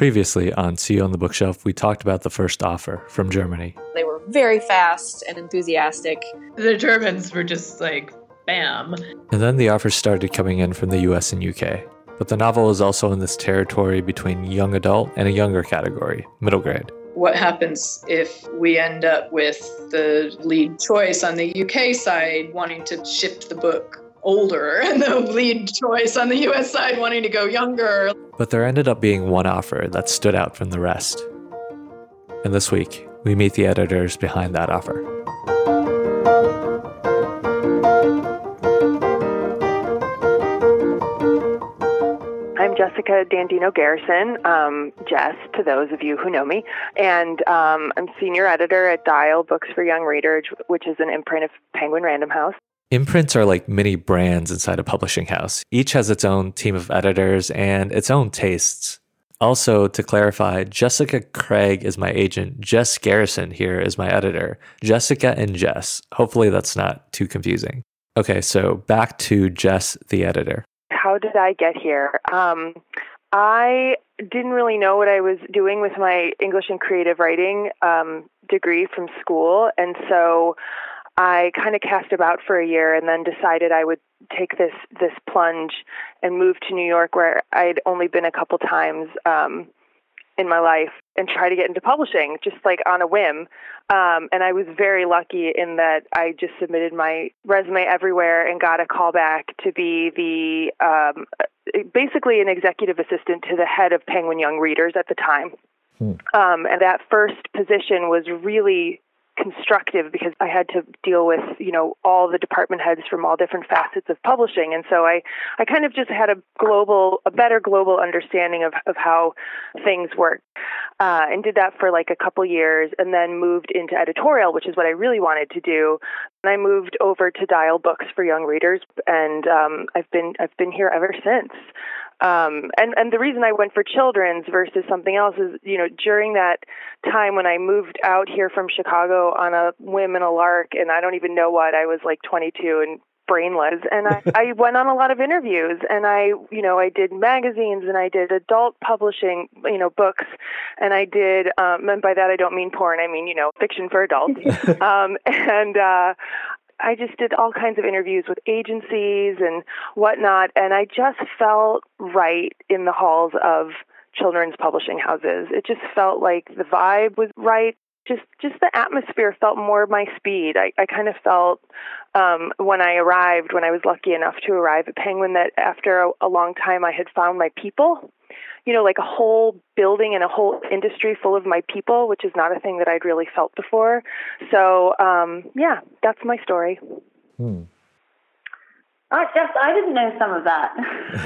Previously on See You on the Bookshelf, we talked about the first offer from Germany. They were very fast and enthusiastic. The Germans were just like, bam. And then the offers started coming in from the US and UK. But the novel is also in this territory between young adult and a younger category, middle grade. What happens if we end up with the lead choice on the UK side wanting to shift the book older and the lead choice on the US side wanting to go younger? But there ended up being one offer that stood out from the rest. And this week, we meet the editors behind that offer. I'm Jessica Dandino Garrison, um, Jess, to those of you who know me. And um, I'm senior editor at Dial Books for Young Readers, which is an imprint of Penguin Random House. Imprints are like mini brands inside a publishing house. Each has its own team of editors and its own tastes. Also, to clarify, Jessica Craig is my agent. Jess Garrison here is my editor. Jessica and Jess. Hopefully, that's not too confusing. Okay, so back to Jess, the editor how did I get here? Um, I didn't really know what I was doing with my English and creative writing um, degree from school, and so I kind of cast about for a year, and then decided I would take this this plunge and move to New York, where I'd only been a couple times. Um, in my life and try to get into publishing just like on a whim. Um, and I was very lucky in that I just submitted my resume everywhere and got a call back to be the um, basically an executive assistant to the head of Penguin Young Readers at the time. Hmm. Um, and that first position was really constructive because I had to deal with, you know, all the department heads from all different facets of publishing. And so I, I kind of just had a global, a better global understanding of, of how things work. Uh, and did that for like a couple years and then moved into editorial, which is what I really wanted to do. And I moved over to Dial Books for Young Readers, and um, I've been I've been here ever since. Um, and and the reason I went for children's versus something else is, you know, during that time when I moved out here from Chicago on a whim and a lark, and I don't even know what I was like 22 and brainless, and I, I went on a lot of interviews, and I, you know, I did magazines, and I did adult publishing, you know, books, and I did, um, and by that I don't mean porn, I mean, you know, fiction for adults, um, and uh, I just did all kinds of interviews with agencies and whatnot, and I just felt right in the halls of children's publishing houses. It just felt like the vibe was right. Just, just the atmosphere felt more my speed. I, I kind of felt um, when I arrived, when I was lucky enough to arrive at Penguin, that after a, a long time I had found my people you know, like a whole building and a whole industry full of my people, which is not a thing that I'd really felt before. So, um, yeah, that's my story. Hmm. Oh, Jess, I didn't know some of that.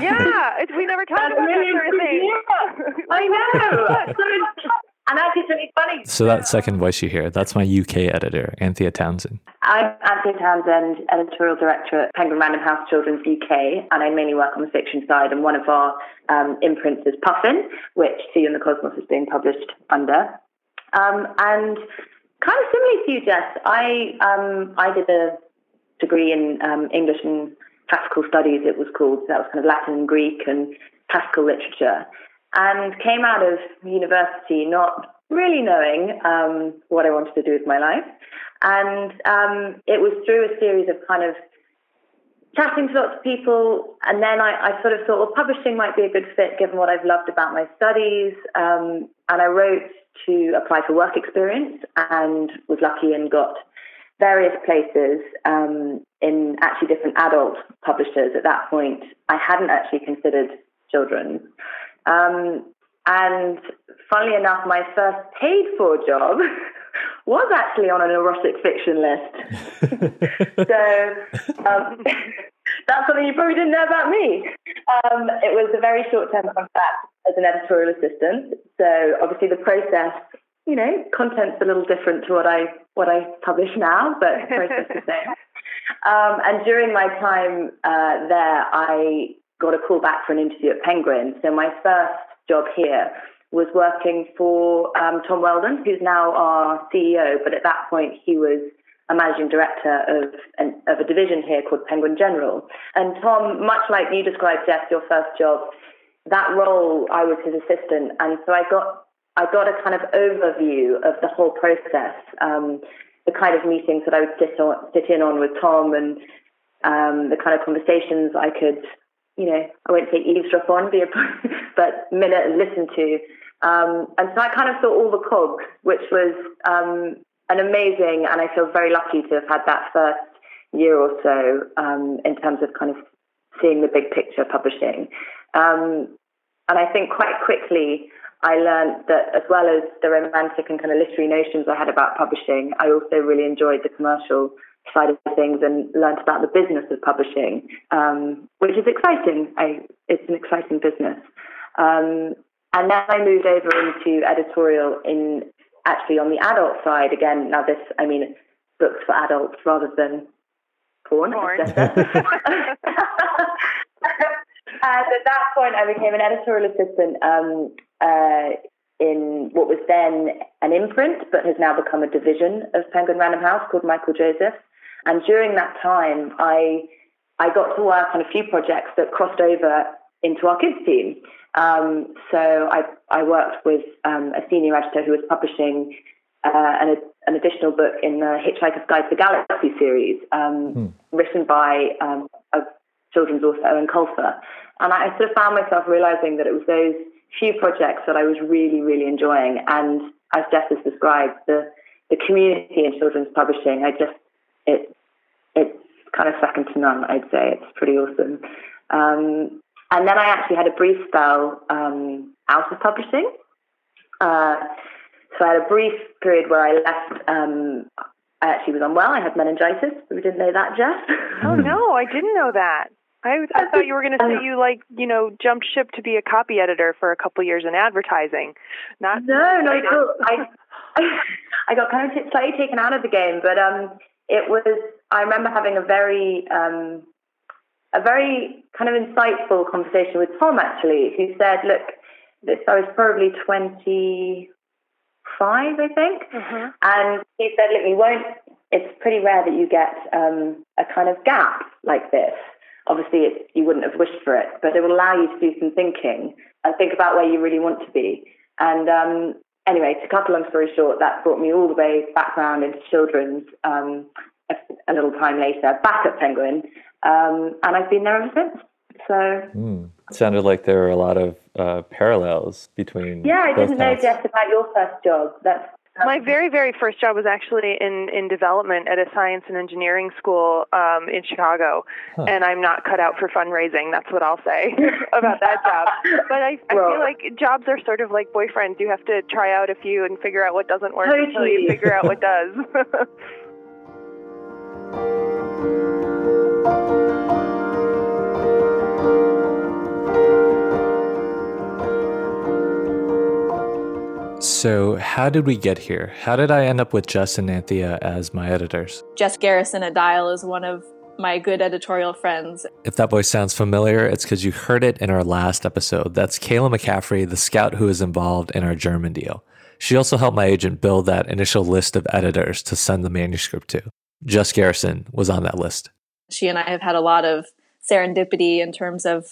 yeah, we never talked about really that sort of thing. Yeah, I know. And actually, it's really funny. So that second voice you hear, that's my UK editor, Anthea Townsend. I'm Anthea Townsend, editorial director at Penguin Random House Children's UK, and I mainly work on the fiction side. And one of our um, imprints is Puffin, which See You in the Cosmos is being published under. Um, and kind of similarly to you, Jess, I um, I did a degree in um, English and classical studies. It was called. That was kind of Latin and Greek and classical literature and came out of university not really knowing um, what I wanted to do with my life. And um, it was through a series of kind of chatting to lots of people, and then I, I, sort of thought, well, publishing might be a good fit given what I've loved about my studies. Um, and I wrote to apply for work experience and was lucky and got various places um, in actually different adult publishers. At that point, I hadn't actually considered children. Um, and funnily enough, my first paid for job was actually on an erotic fiction list. so um, that's something you probably didn't know about me. Um, it was a very short term contract as an editorial assistant. So obviously the process, you know, content's a little different to what I what I publish now, but the process is the same. Um, and during my time uh, there, I got a call back for an interview at Penguin. So my first job here was working for um, Tom Weldon, who's now our CEO, but at that point he was a managing director of, an, of a division here called Penguin General. And Tom, much like you described, Jess, your first job, that role, I was his assistant, and so I got I got a kind of overview of the whole process, um, the kind of meetings that I would sit on, sit in on with Tom, and um, the kind of conversations I could, you know, I won't say eavesdrop on, but minute and listen to. Um, and so I kind of saw all the cogs, which was um, an amazing, and I feel very lucky to have had that first year or so um, in terms of kind of seeing the big picture publishing. Um, and I think quite quickly I learned that as well as the romantic and kind of literary notions I had about publishing, I also really enjoyed the commercial side of things and learned about the business of publishing, um, which is exciting. I, it's an exciting business. Um, and then I moved over into editorial in actually on the adult side again. Now this, I mean, books for adults rather than porn. Porn. and at that point, I became an editorial assistant um, uh, in what was then an imprint, but has now become a division of Penguin Random House called Michael Joseph. And during that time, I I got to work on a few projects that crossed over into our kids team. Um, so I, I worked with um, a senior editor who was publishing uh, an, an, additional book in the Hitchhiker's Guide to the Galaxy series, um, hmm. written by um, a children's author, Eoin Colfer. And I sort of found myself realizing that it was those few projects that I was really, really enjoying. And as Jess has described, the, the community in children's publishing, I just, it, it's kind of second to none, I'd say. It's pretty awesome. Um, and then I actually had a brief spell um, out of publishing. Uh, so I had a brief period where I left. Um, I actually was unwell. I had meningitis. We didn't know that, Jess. oh no, I didn't know that. I, I thought you were going to say you like you know jumped ship to be a copy editor for a couple years in advertising. Not no, no. I I got kind of slightly taken out of the game, but um, it was. I remember having a very um, a very kind of insightful conversation with Tom actually, who said, "Look, this I was probably twenty five, I think. Mm-hmm. And he said, look, we won't, it's pretty rare that you get um, a kind of gap like this. Obviously, it, you wouldn't have wished for it, but it will allow you to do some thinking and think about where you really want to be. And um, anyway, to cut a long story short, that brought me all the way background into children's um, a, a, little time later, back at Penguin. Um, and I've been there ever since. So. Mm. sounded like there were a lot of uh, parallels between. Yeah, I didn't know, Jess, about your first job. That's my very, very first job was actually in, in development at a science and engineering school um, in Chicago. Huh. And I'm not cut out for fundraising. That's what I'll say about that job. But I, I well, feel like jobs are sort of like boyfriends. You have to try out a few and figure out what doesn't work until you figure out what does. So, how did we get here? How did I end up with Jess and Anthea as my editors? Jess Garrison at Dial is one of my good editorial friends. If that voice sounds familiar, it's because you heard it in our last episode. That's Kayla McCaffrey, the scout who is involved in our German deal. She also helped my agent build that initial list of editors to send the manuscript to. Jess Garrison was on that list. She and I have had a lot of serendipity in terms of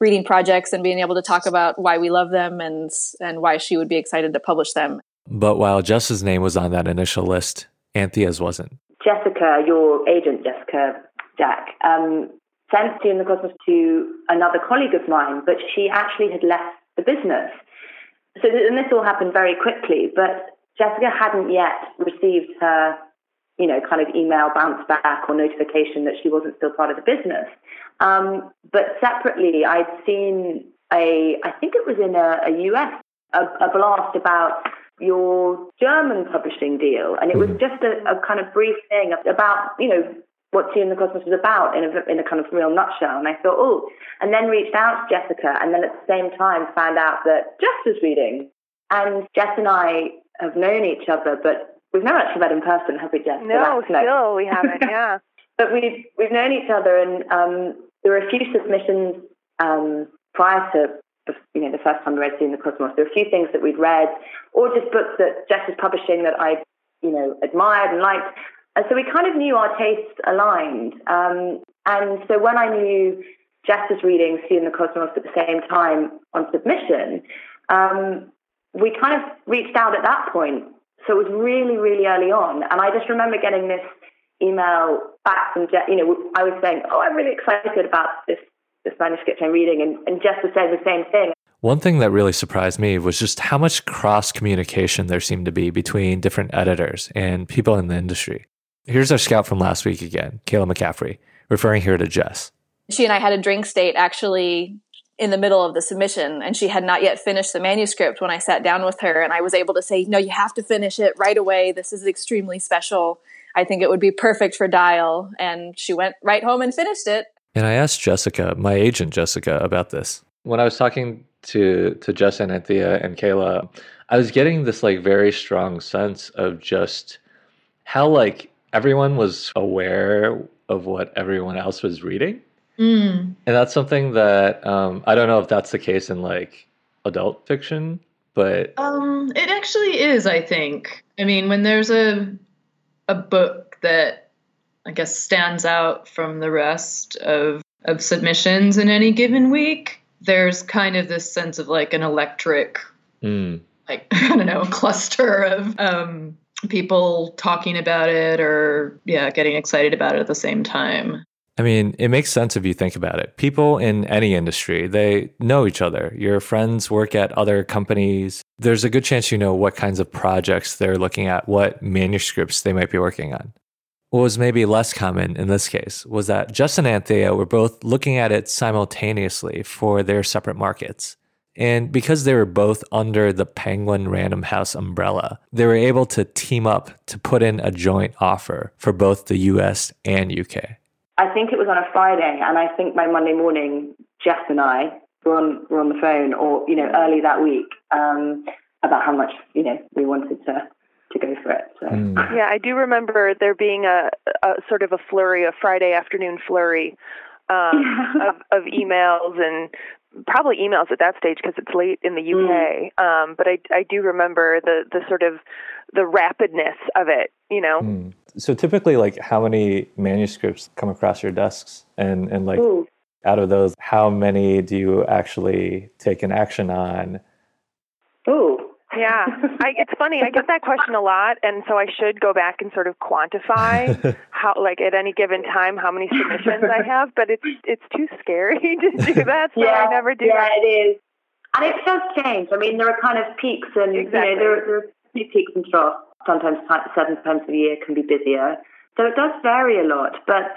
reading projects and being able to talk about why we love them and and why she would be excited to publish them. But while Jess's name was on that initial list, Anthea's wasn't. Jessica, your agent, Jessica Jack, um, sent you in the Cosmos to another colleague of mine, but she actually had left the business. So, and this all happened very quickly, but Jessica hadn't yet received her, you know, kind of email bounce back or notification that she wasn't still part of the business. Um, but separately, I'd seen a, I think it was in a, a US, a, a, blast about your German publishing deal. And it was hmm. just a, a kind of brief thing about, you know, what Tea in the Cosmos was about in a, in a kind of real nutshell. And I thought, oh, and then reached out to Jessica and then at the same time found out that Jess was reading. And Jess and I have known each other, but we've never actually met in person, have we, Jess? No, so still we haven't, yeah. But we've we've known each other, and um, there were a few submissions um, prior to you know the first time we read in the Cosmos. There were a few things that we'd read, or just books that Jess was publishing that I you know admired and liked, and so we kind of knew our tastes aligned. Um, and so when I knew Jess was reading *Seeing the Cosmos at the same time on submission, um, we kind of reached out at that point. So it was really, really early on. And I just remember getting this email back from Jess. You know, I was saying, oh, I'm really excited about this, this manuscript I'm reading. And, and Jess was saying the same thing. One thing that really surprised me was just how much cross communication there seemed to be between different editors and people in the industry. Here's our scout from last week again, Kayla McCaffrey, referring here to Jess. She and I had a drink state actually in the middle of the submission, and she had not yet finished the manuscript when I sat down with her. And I was able to say, No, you have to finish it right away. This is extremely special. I think it would be perfect for Dial. And she went right home and finished it. And I asked Jessica, my agent Jessica, about this. When I was talking to to Jess and Anthea and Kayla, I was getting this like very strong sense of just how like everyone was aware of what everyone else was reading. Mm. And that's something that um, I don't know if that's the case in like adult fiction, but Um, it actually is, I think. I mean, when there's a a book that I guess stands out from the rest of of submissions in any given week, there's kind of this sense of like an electric mm, like I don't know, a cluster of um people talking about it or yeah, getting excited about it at the same time. I mean, it makes sense if you think about it. People in any industry, they know each other. Your friends work at other companies. There's a good chance you know what kinds of projects they're looking at, what manuscripts they might be working on. What was maybe less common in this case was that Justin and Anthea were both looking at it simultaneously for their separate markets. And because they were both under the Penguin Random House umbrella, they were able to team up to put in a joint offer for both the US and UK. I think it was on a Friday, and I think by Monday morning, Jess and I were on were on the phone, or you know, early that week, um, about how much you know we wanted to to go for it. So. Mm. Yeah, I do remember there being a, a sort of a flurry, a Friday afternoon flurry um, of, of emails and probably emails at that stage because it's late in the UK. Um, but I, I do remember the, the sort of the rapidness of it, you know. Mm. So typically, like, how many manuscripts come across your desks, and and like, Ooh. out of those, how many do you actually take an action on? Ooh. Yeah, I, it's funny. I get that question a lot, and so I should go back and sort of quantify how, like, at any given time, how many submissions I have. But it's it's too scary to do that, so yeah, I never do. Yeah, it is. And it does change. I mean, there are kind of peaks and, Exactly. you know, there, there are peaks and troughs. Sometimes ti- certain times of the year can be busier. So it does vary a lot. But,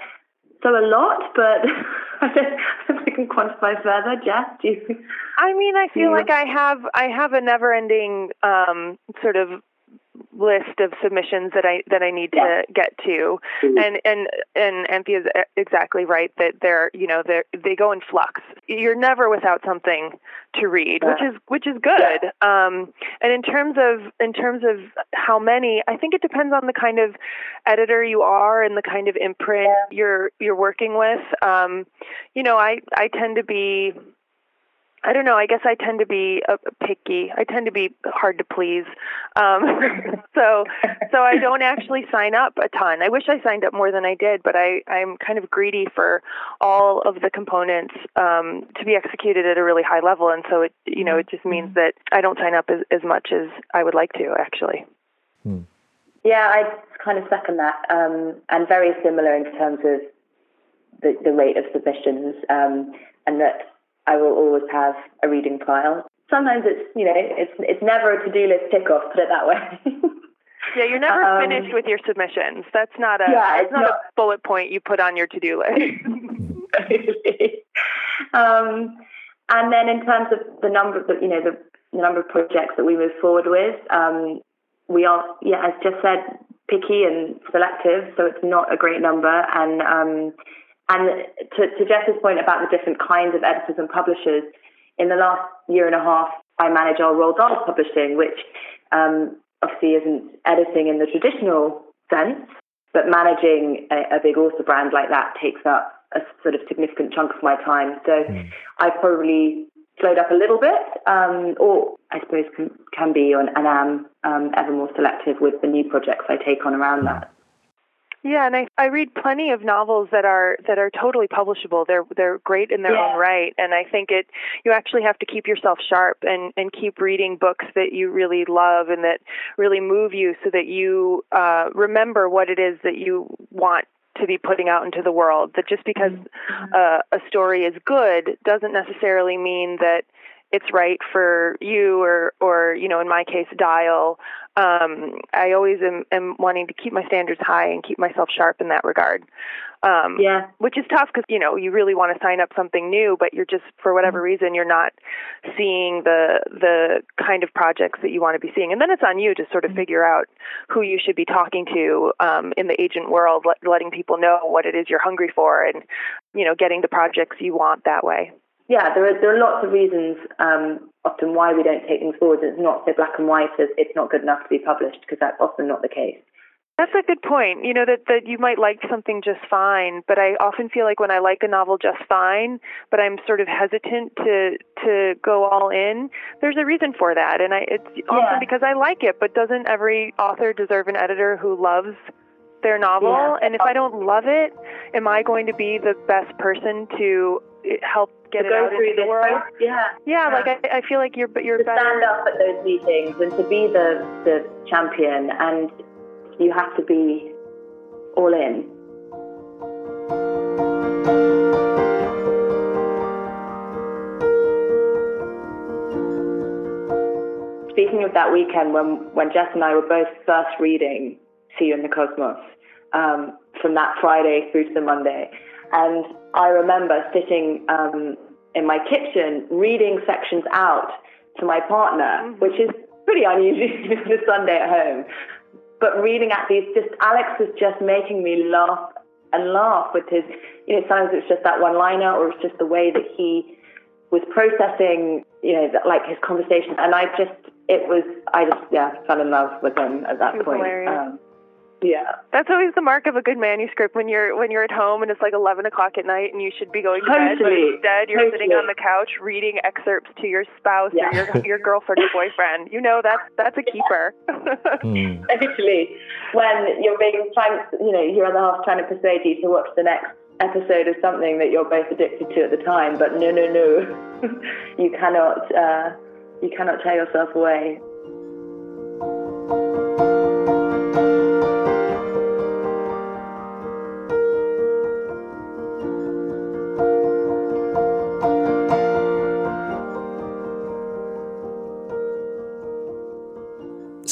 so a lot, but I don't know if I can quantify further. Jess, do you? I mean, I feel Yeah. like I have I have a never-ending um, sort of list of submissions that I that I need Yeah. to get to, and and and Anthea's e- exactly right that they're you know they they go in flux. You're never without something to read, which is which is good. Um, and in terms of in terms of how many, I think it depends on the kind of editor you are and the kind of imprint you're you're working with. Um, you know, I I tend to be I don't know. I guess I tend to be uh, picky. I tend to be hard to please. Um, so, so I don't actually sign up a ton. I wish I signed up more than I did, but I, I'm kind of greedy for all of the components um, to be executed at a really high level, and so it, you know, it just means that I don't sign up as, as much as I would like to. Actually, Yeah, I kind of second that, um, and very similar in terms of the, the rate of submissions, um, and that I will always have a reading file. Sometimes it's you know it's it's never a to do list tick off. Put it that way. yeah, you're never Um, finished with your submissions. That's not a Yeah, it's not, not- a bullet point you put on your to do list. um, and then in terms of the number of you know the, the number of projects that we move forward with, um, we are yeah as Jess said picky and selective, so it's not a great number. And um, and to, to Jess's point about the different kinds of editors and publishers, in the last year and a half, I manage our Roald Dahl publishing, which um, obviously isn't editing in the traditional sense, but managing a, a big author brand like that takes up a sort of significant chunk of my time. So I probably slowed up a little bit, um, or I suppose can, can be on, and am um, ever more selective with the new projects I take on around that. Yeah, and I, I read plenty of novels that are that are totally publishable. They're they're great in their Yeah. own right, and I think it you actually have to keep yourself sharp and and keep reading books that you really love and that really move you, so that you uh, remember what it is that you want to be putting out into the world. That just because uh, a story is good doesn't necessarily mean that it's right for you or or you know in my case dial. Um, i always am, am wanting to keep my standards high and keep myself sharp in that regard. Um, Yeah. which is tough because you know you really want to sign up something new but you're just for whatever reason you're not seeing the the kind of projects that you want to be seeing. And then it's on you to sort of figure out who you should be talking to um, in the agent world let, letting people know what it is you're hungry for and you know getting the projects you want that way Yeah, there are there are lots of reasons um, often why we don't take things forward. It's not so black and white as it's not good enough to be published because that's often not the case. That's a good point. You know that that you might like something just fine, but I often feel like when I like a novel just fine, but I'm sort of hesitant to to go all in. There's a reason for that, and I it's often Yeah. because I like it. But doesn't every author deserve an editor who loves their novel? Yeah. And if I don't love it, am I going to be the best person to eh, help get to it go out through into the world? yeah, Yeah, Yeah. like I, I feel like you're but you're to better. stand up at those meetings and to be the the champion, and you have to be all in. Speaking of that weekend when, when Jess and I were both first reading See You in the Cosmos, um, from that Friday through to the Monday. And I remember sitting um, in my kitchen reading sections out to my partner, which is pretty unusual for a Sunday at home. But reading at these, just Alex was just making me laugh and laugh with his, you know, sometimes it's just that one liner or it's just the way that he was processing, you know, like his conversation. And I just, it was, I just, yeah, fell in love with him at that point. Um, yeah. That's always the mark of a good manuscript when you're when you're at home and it's like eleven o'clock at night and you should be going to bed, but instead you're sitting on the couch reading excerpts to your spouse Yeah. or your your girlfriend or boyfriend. You know that's that's a keeper. Hmm. Actually, when you're being trying, you know, your other half trying to persuade you to watch the next episode of something that you're both addicted to at the time, but no, no, no, you cannot, uh, you cannot tear yourself away.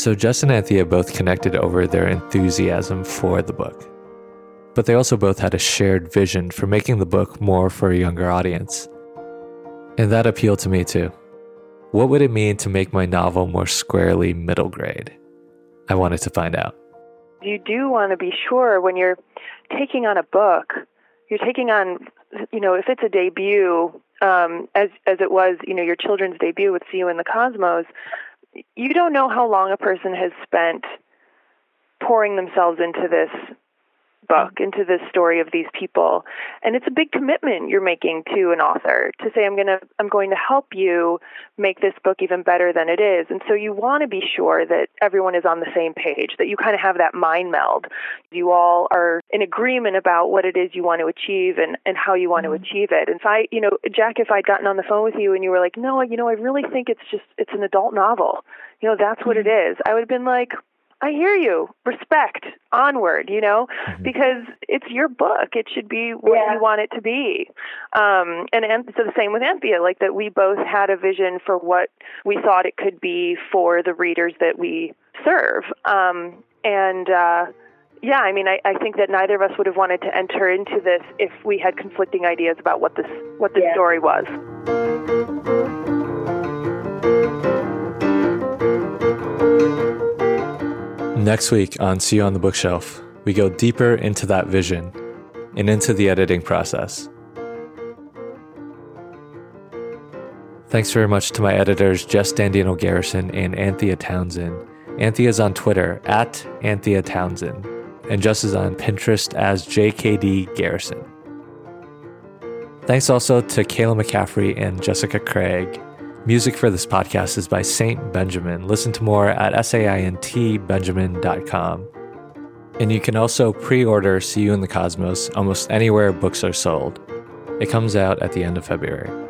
So Justin and Anthea both connected over their enthusiasm for the book. But they also both had a shared vision for making the book more for a younger audience. And that appealed to me too. What would it mean to make my novel more squarely middle grade? I wanted to find out. you do want to be sure when you're taking on a book, you're taking on, you know, if it's a debut, um, as as it was, you know, your children's debut with See You in the Cosmos, you don't know how long a person has spent pouring themselves into this book, into this story of these people, and it's a big commitment you're making to an author to say, "I'm gonna, I'm going to help you make this book even better than it is," and so you want to be sure that everyone is on the same page, that you kind of have that mind meld. You all are in agreement about what it is you want to achieve and and how you want to mm-hmm. achieve it. And if I, you know, Jack, if I'd gotten on the phone with you and you were like, "No, you know, I really think it's just it's an adult novel," you know, that's what it mm-hmm. is. I would have been like. I hear you. Respect. Onward, you know, because it's your book. It should be what Yeah. you want it to be. Um, and, and so the same with Anthea, like that we both had a vision for what we thought it could be for the readers that we serve. Um, and uh, yeah, I mean, I, I think that neither of us would have wanted to enter into this if we had conflicting ideas about what this what the Yeah. story was. Next week on See You on the Bookshelf, we go deeper into that vision and into the editing process. Thanks very much to my editors, Jess Dandino Garrison and Anthea Townsend. Anthea is on Twitter at Anthea Townsend, and Jess is on Pinterest as JKD Garrison. Thanks also to Kayla McCaffrey and Jessica Craig. Music for this podcast is by Saint Benjamin. Listen to more at saintbenjamin.com. And you can also pre order See You in the Cosmos almost anywhere books are sold. It comes out at the end of February.